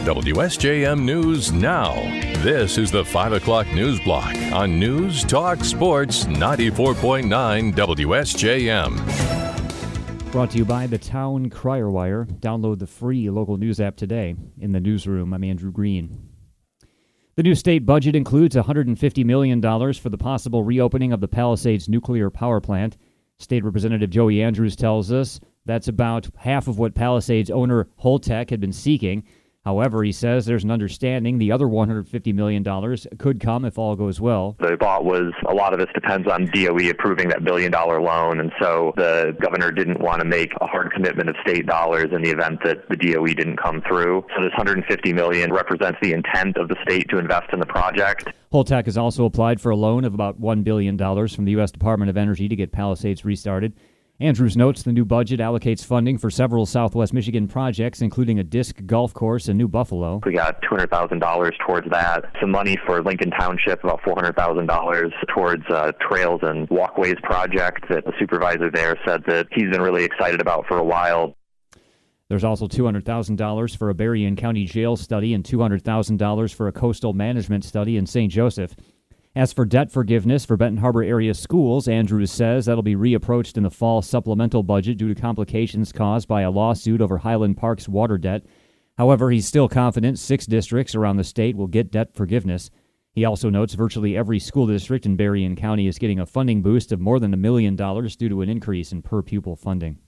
WSJM News Now. This is the 5 o'clock news block on News Talk Sports 94.9 WSJM. Brought to you by the Town Crier Wire. Download the free local news app today. In the newsroom, I'm Andrew Green. The new state budget includes $150 million for the possible reopening of the Palisades nuclear power plant. State Representative Joey Andrews tells us that's about half of what Palisades owner Holtec had been seeking. However, he says there's an understanding the other $150 million could come if all goes well. The thought was a lot of this depends on DOE approving that billion dollar loan, and so the governor didn't want to make a hard commitment of state dollars in the event that the DOE didn't come through. So this 150 million represents the intent of the state to invest in the project. Holtec has also applied for a loan of about $1 billion from the U.S. Department of Energy to get Palisades restarted. Andrews notes the new budget allocates funding for several Southwest Michigan projects, including a disc golf course in New Buffalo. We got $200,000 towards that. Some money for Lincoln Township, about $400,000 towards uh, trails and walkways project that the supervisor there said that he's been really excited about for a while. There's also $200,000 for a Berrien County jail study and $200,000 for a coastal management study in St. Joseph. As for debt forgiveness for Benton Harbor area schools, Andrews says that'll be reapproached in the fall supplemental budget due to complications caused by a lawsuit over Highland Park's water debt. However, he's still confident six districts around the state will get debt forgiveness. He also notes virtually every school district in Berrien County is getting a funding boost of more than a million dollars due to an increase in per pupil funding.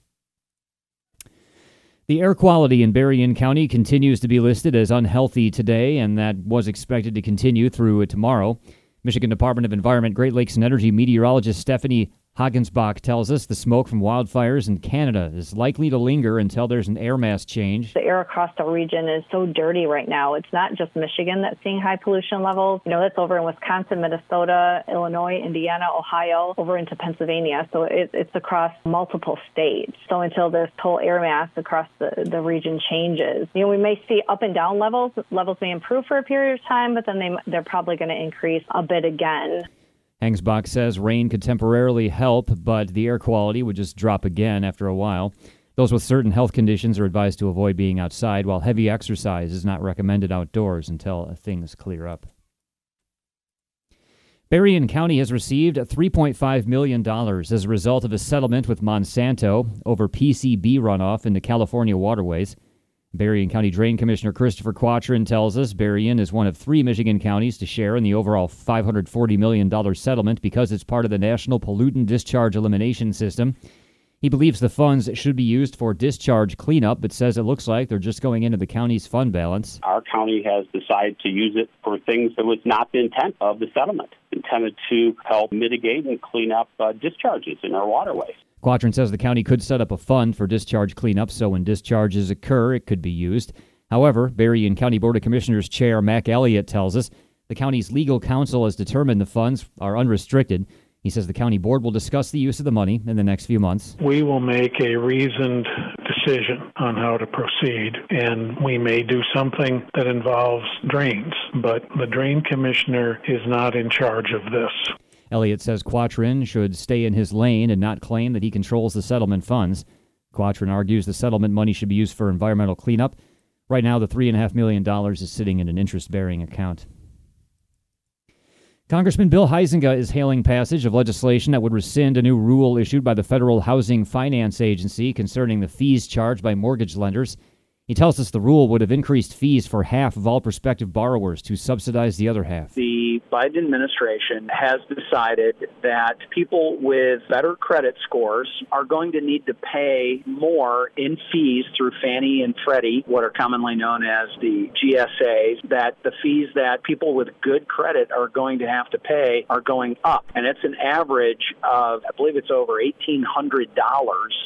The air quality in Berrien County continues to be listed as unhealthy today, and that was expected to continue through tomorrow. Michigan Department of Environment, Great Lakes and Energy meteorologist Stephanie Hengesbach tells us the smoke from wildfires in Canada is likely to linger until there's an air mass change. The air across the region is so dirty right now. It's not just Michigan that's seeing high pollution levels. You know, that's over in Wisconsin, Minnesota, Illinois, Indiana, Ohio, over into Pennsylvania. So it, it's across multiple states. So until this whole air mass across the, the region changes, you know, we may see up and down levels. Levels may improve for a period of time, but then they, they're probably going to increase a bit again. Hengesbach says rain could temporarily help, but the air quality would just drop again after a while. Those with certain health conditions are advised to avoid being outside, while heavy exercise is not recommended outdoors until things clear up. Berrien County has received $3.5 million as a result of a settlement with Monsanto over PCB runoff into California waterways. Berrien County Drain Commissioner Christopher Quattrin tells us Berrien is one of three Michigan counties to share in the overall $540 million settlement because it's part of the National Pollutant Discharge Elimination System. He believes the funds should be used for discharge cleanup, but says it looks like they're just going into the county's fund balance. Our county has decided to use it for things that was not the intent of the settlement, intended to help mitigate and clean up uh, discharges in our waterways. Quattrin says the county could set up a fund for discharge cleanup so when discharges occur, it could be used. However, Berrien County Board of Commissioners Chair Mac Elliott tells us the county's legal counsel has determined the funds are unrestricted. He says the county board will discuss the use of the money in the next few months. We will make a reasoned decision on how to proceed, and we may do something that involves drains, but the drain commissioner is not in charge of this. Elliott says Quattrin should stay in his lane and not claim that he controls the settlement funds. Quattrin argues the settlement money should be used for environmental cleanup. Right now, the $3.5 million is sitting in an interest bearing account. Congressman Bill Huizenga is hailing passage of legislation that would rescind a new rule issued by the Federal Housing Finance Agency concerning the fees charged by mortgage lenders. He tells us the rule would have increased fees for half of all prospective borrowers to subsidize the other half. The Biden administration has decided that people with better credit scores are going to need to pay more in fees through Fannie and Freddie, what are commonly known as the GSAs, that the fees that people with good credit are going to have to pay are going up. And it's an average of, I believe it's over $1,800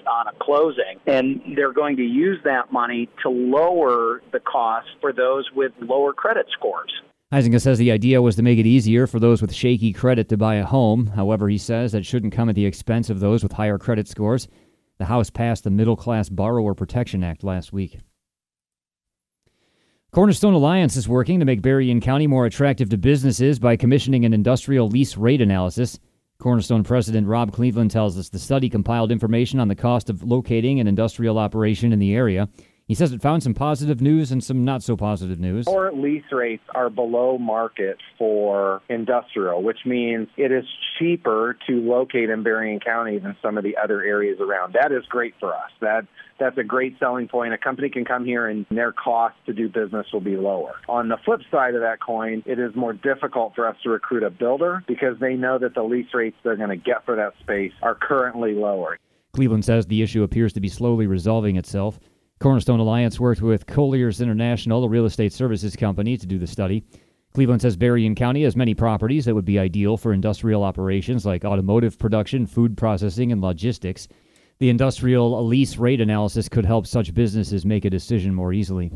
on a closing. And they're going to use that money to lower the cost for those with lower credit scores. Huizenga says the idea was to make it easier for those with shaky credit to buy a home. However, he says that shouldn't come at the expense of those with higher credit scores. The House passed the Middle Class Borrower Protection Act last week. Cornerstone Alliance is working to make Berrien County more attractive to businesses by commissioning an industrial lease rate analysis. Cornerstone President Rob Cleveland tells us the study compiled information on the cost of locating an industrial operation in the area. He says it found some positive news and some not so positive news. Our lease rates are below market for industrial, which means it is cheaper to locate in Berrien County than some of the other areas around. That is great for us. That that's a great selling point. A company can come here and their cost to do business will be lower. On the flip side of that coin, it is more difficult for us to recruit a builder because they know that the lease rates they're going to get for that space are currently lower. Cleveland says the issue appears to be slowly resolving itself. Cornerstone Alliance worked with Colliers International, a real estate services company, to do the study. Cleveland says Berrien County has many properties that would be ideal for industrial operations like automotive production, food processing, and logistics. The industrial lease rate analysis could help such businesses make a decision more easily.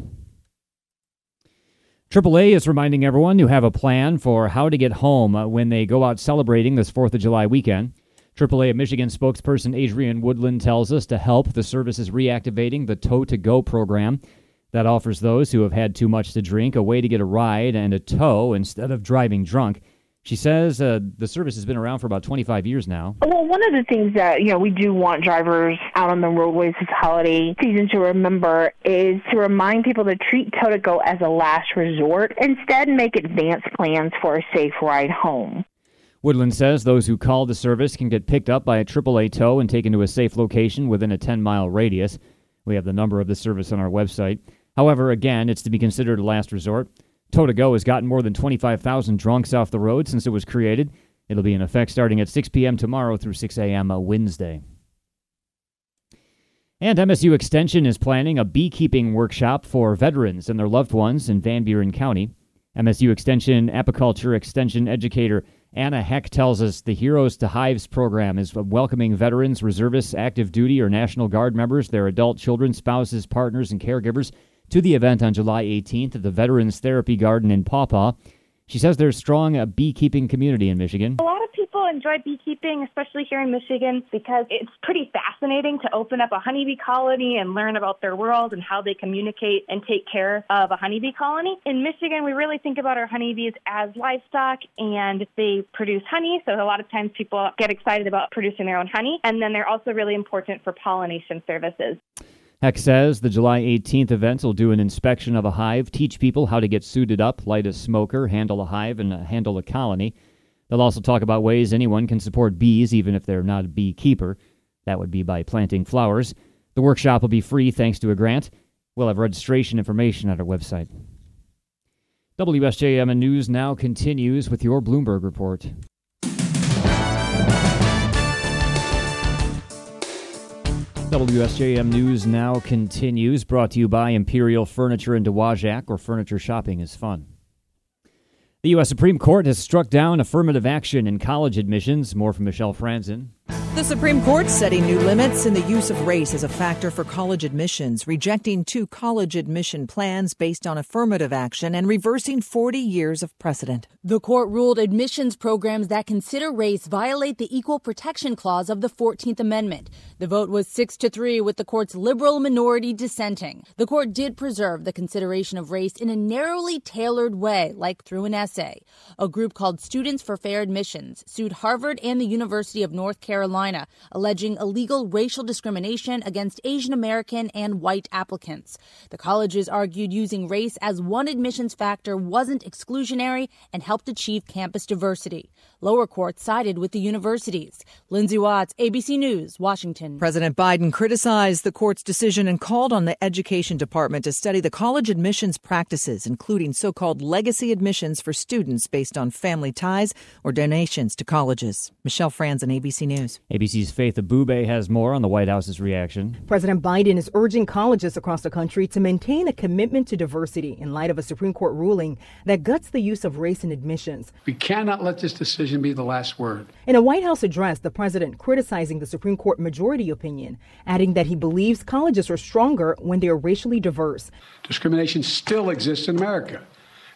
AAA is reminding everyone to have a plan for how to get home when they go out celebrating this 4th of July weekend. AAA Michigan spokesperson Adrienne Woodland tells us to help, the service is reactivating the Tow to Go program that offers those who have had too much to drink a way to get a ride and a tow instead of driving drunk. She says uh, the service has been around for about 25 years now. Well, one of the things that you know we do want drivers out on the roadways this holiday season to remember is to remind people to treat Tow to Go as a last resort. Instead, make advanced plans for a safe ride home. Woodland says those who call the service can get picked up by a AAA tow and taken to a safe location within a 10 mile radius. We have the number of the service on our website. However, again, it's to be considered a last resort. Tow to Go has gotten more than 25,000 drunks off the road since it was created. It'll be in effect starting at 6 p.m. tomorrow through 6 a.m. Wednesday. And MSU Extension is planning a beekeeping workshop for veterans and their loved ones in Van Buren County. MSU Extension apiculture extension educator Ana Heck tells us the Heroes to Hives program is welcoming veterans, reservists, active duty, or National Guard members, their adult children, spouses, partners, and caregivers to the event on July 18th at the Veterans Therapy Garden in Paw Paw. She says there's a strong a beekeeping community in Michigan. A lot of people enjoy beekeeping, especially here in Michigan, because it's pretty fascinating to open up a honeybee colony and learn about their world and how they communicate and take care of a honeybee colony. In Michigan, we really think about our honeybees as livestock and they produce honey. So a lot of times people get excited about producing their own honey. And then they're also really important for pollination services. Heck says the July 18th event will do an inspection of a hive, teach people how to get suited up, light a smoker, handle a hive, and uh, handle a colony. They'll also talk about ways anyone can support bees even if they're not a beekeeper. That would be by planting flowers. The workshop will be free thanks to a grant. We'll have registration information at our website. WSJM News now continues with your Bloomberg report. WSJM News now continues, brought to you by Imperial Furniture in Dowagiac, where furniture shopping is fun. The U.S. Supreme Court has struck down affirmative action in college admissions. More from Michelle Franzen. The Supreme Court setting new limits in the use of race as a factor for college admissions, rejecting two college admission plans based on affirmative action and reversing 40 years of precedent. The court ruled admissions programs that consider race violate the Equal Protection Clause of the 14th Amendment. The vote was 6 to 3 with the court's liberal minority dissenting. The court did preserve the consideration of race in a narrowly tailored way, like through an essay. A group called Students for Fair Admissions sued Harvard and the University of North Carolina Carolina, alleging illegal racial discrimination against Asian American and white applicants. The colleges argued using race as one admissions factor wasn't exclusionary and helped achieve campus diversity. Lower courts sided with the universities. Lindsay Watts, ABC News, Washington. President Biden criticized the court's decision and called on the Education Department to study the college admissions practices, including so called legacy admissions for students based on family ties or donations to colleges. Michelle Franzen, ABC News. ABC's Faith Abubey has more on the White House's reaction. President Biden is urging colleges across the country to maintain a commitment to diversity in light of a Supreme Court ruling that guts the use of race in admissions. We cannot let this decision be the last word. In a White House address, the president criticizing the Supreme Court majority opinion, adding that he believes colleges are stronger when they are racially diverse. Discrimination still exists in America.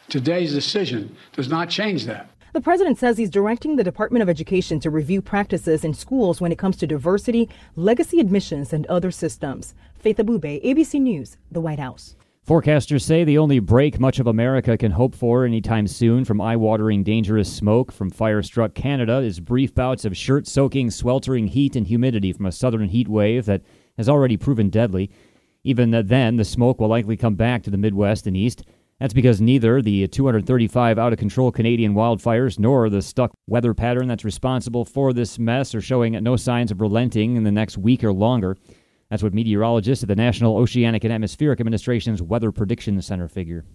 Today's decision does not change that. The president says he's directing the Department of Education to review practices in schools when it comes to diversity, legacy admissions, and other systems. Faith Abubey, ABC News, the White House. Forecasters say the only break much of America can hope for anytime soon from eye watering dangerous smoke from fire struck Canada is brief bouts of shirt soaking, sweltering heat and humidity from a southern heat wave that has already proven deadly. Even then, the smoke will likely come back to the Midwest and East. That's because neither the 235 out of control Canadian wildfires nor the stuck weather pattern that's responsible for this mess are showing no signs of relenting in the next week or longer. That's what meteorologists at the National Oceanic and Atmospheric Administration's Weather Prediction Center figure.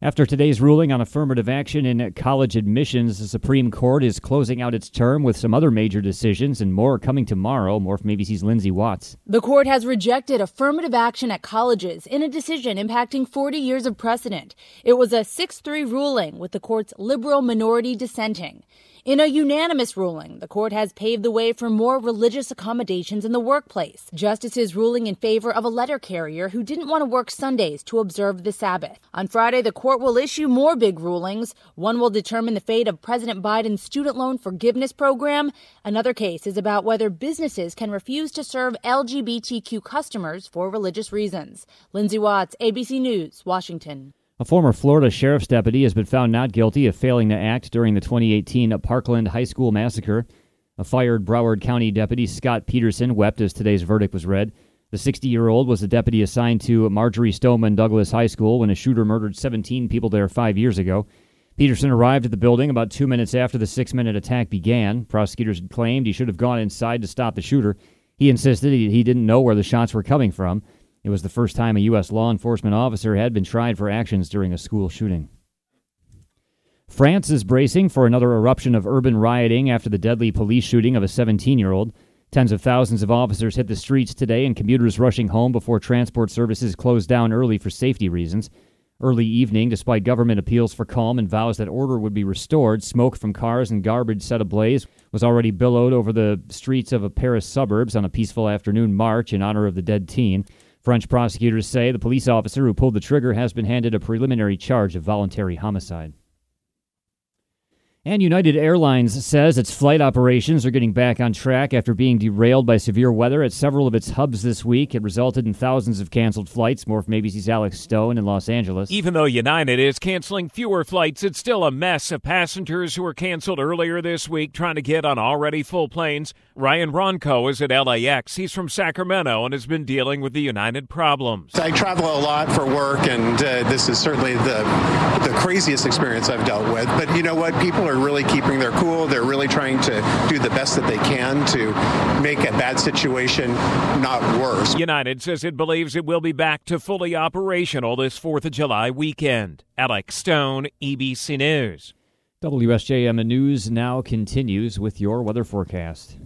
After today's ruling on affirmative action in college admissions, the Supreme Court is closing out its term with some other major decisions and more coming tomorrow. More from ABC's Lindsay Watts. The court has rejected affirmative action at colleges in a decision impacting 40 years of precedent. It was a 6 3 ruling with the court's liberal minority dissenting. In a unanimous ruling, the court has paved the way for more religious accommodations in the workplace. Justices ruling in favor of a letter carrier who didn't want to work Sundays to observe the Sabbath. On Friday, the court will issue more big rulings. One will determine the fate of President Biden's student loan forgiveness program. Another case is about whether businesses can refuse to serve LGBTQ customers for religious reasons. Lindsay Watts, ABC News, Washington. A former Florida sheriff's deputy has been found not guilty of failing to act during the 2018 Parkland High School massacre. A fired Broward County deputy, Scot Peterson, wept as today's verdict was read. The 60 year old was a deputy assigned to Marjory Stoneman Douglas High School when a shooter murdered 17 people there five years ago. Peterson arrived at the building about two minutes after the six minute attack began. Prosecutors had claimed he should have gone inside to stop the shooter. He insisted he didn't know where the shots were coming from. It was the first time a U.S. law enforcement officer had been tried for actions during a school shooting. France is bracing for another eruption of urban rioting after the deadly police shooting of a 17 year old. Tens of thousands of officers hit the streets today and commuters rushing home before transport services closed down early for safety reasons. Early evening, despite government appeals for calm and vows that order would be restored, smoke from cars and garbage set ablaze was already billowed over the streets of a Paris suburbs on a peaceful afternoon march in honor of the dead teen. French prosecutors say the police officer who pulled the trigger has been handed a preliminary charge of voluntary homicide. And United Airlines says its flight operations are getting back on track after being derailed by severe weather at several of its hubs this week. It resulted in thousands of canceled flights. More from ABC's Alex Stone in Los Angeles. Even though United is canceling fewer flights, it's still a mess of passengers who were canceled earlier this week trying to get on already full planes. Ryan Ronco is at LAX. He's from Sacramento and has been dealing with the United problems. I travel a lot for work, and uh, this is certainly the the craziest experience I've dealt with. But you know what? People are really keeping their cool. They're really trying to do the best that they can to make a bad situation not worse. United says it believes it will be back to fully operational this 4th of July weekend. Alex Stone, ABC News. WSJM News now continues with your weather forecast.